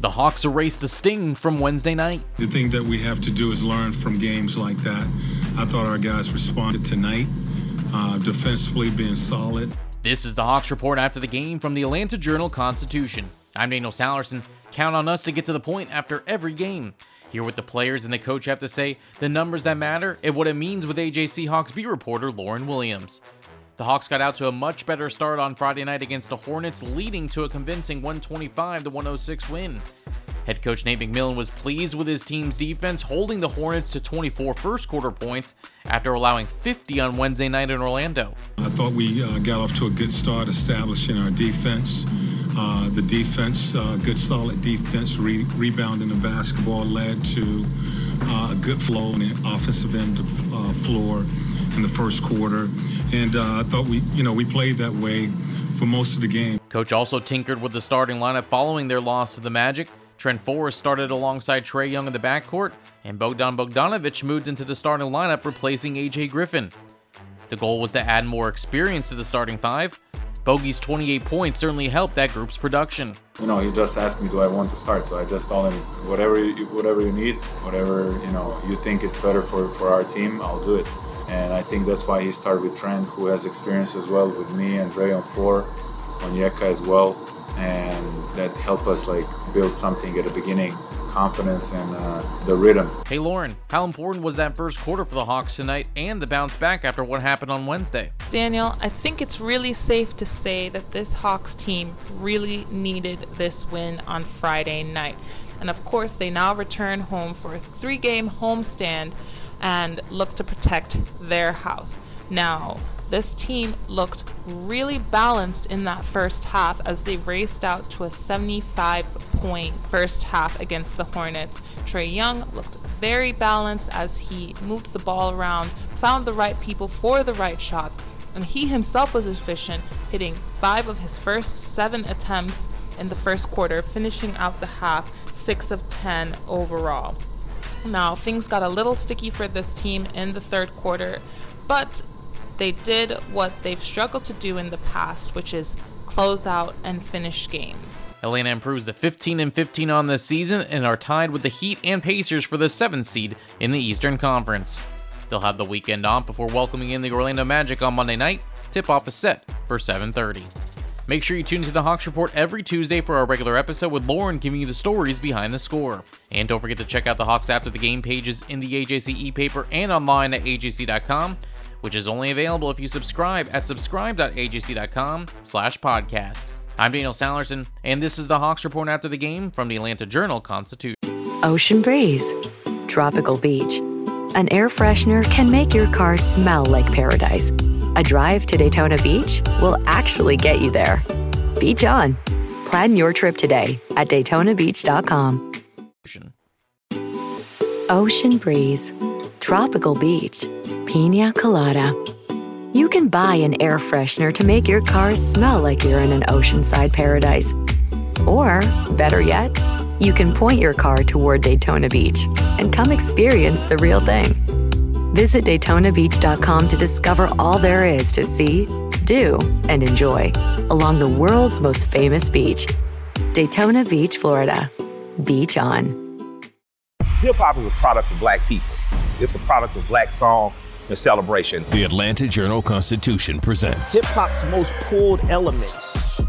The Hawks erased the sting from Wednesday night. The thing that we have to do is learn from games like that. I thought our guys responded tonight, uh, defensively being solid. This is the Hawks report after the game from the Atlanta Journal Constitution. I'm Daniel Sallerson. Count on us to get to the point after every game. Hear what the players and the coach have to say, the numbers that matter, and what it means with AJC Hawks beat reporter Lauren Williams. The Hawks got out to a much better start on Friday night against the Hornets, leading to a convincing 125 106 win. Head coach Nate McMillan was pleased with his team's defense, holding the Hornets to 24 first quarter points after allowing 50 on Wednesday night in Orlando. I thought we uh, got off to a good start establishing our defense. Uh, the defense, uh, good solid defense, re- rebounding the basketball led to uh, a good flow on the offensive end of uh, floor in the first quarter, and uh, I thought we, you know, we played that way for most of the game. Coach also tinkered with the starting lineup following their loss to the Magic. Trent Forrest started alongside Trae Young in the backcourt, and Bogdan Bogdanovic moved into the starting lineup, replacing AJ Griffin. The goal was to add more experience to the starting five. Bogey's 28 points certainly helped that group's production. You know, he just asked me, "Do I want to start?" So I just told him, "Whatever, you, whatever you need, whatever you know, you think it's better for for our team, I'll do it." And I think that's why he started with Trent, who has experience as well with me and Dre on four, Onyeka as well, and that helped us like build something at the beginning, confidence and uh, the rhythm. Hey Lauren, how important was that first quarter for the Hawks tonight and the bounce back after what happened on Wednesday? Daniel, I think it's really safe to say that this Hawks team really needed this win on Friday night. And of course, they now return home for a three game homestand and look to protect their house. Now, this team looked really balanced in that first half as they raced out to a 75 point first half against the Hornets. Trae Young looked very balanced as he moved the ball around, found the right people for the right shots, and he himself was efficient, hitting five of his first seven attempts in the first quarter, finishing out the half 6 of 10 overall. Now, things got a little sticky for this team in the third quarter, but they did what they've struggled to do in the past, which is close out and finish games. Atlanta improves to 15 and 15 on this season and are tied with the Heat and Pacers for the 7th seed in the Eastern Conference. They'll have the weekend off before welcoming in the Orlando Magic on Monday night. Tip-off is set for 7:30. Make sure you tune into the Hawks Report every Tuesday for our regular episode with Lauren giving you the stories behind the score. And don't forget to check out the Hawks After the Game pages in the AJC e-paper and online at ajc.com, which is only available if you subscribe at subscribe.ajc.com slash podcast. I'm Daniel Sallerson, and this is the Hawks Report After the Game from the Atlanta Journal-Constitution. Ocean breeze, tropical beach. An air freshener can make your car smell like paradise. A drive to Daytona Beach will actually get you there. Beach on. Plan your trip today at DaytonaBeach.com. Ocean breeze, tropical beach, pina colada. You can buy an air freshener to make your car smell like you're in an oceanside paradise. Or, better yet, you can point your car toward Daytona Beach and come experience the real thing. Visit DaytonaBeach.com to discover all there is to see, do, and enjoy along the world's most famous beach, Daytona Beach, Florida. Beach on. Hip hop is a product of black people. It's a product of black song and celebration. The Atlanta Journal Constitution presents hip hop's most pulled elements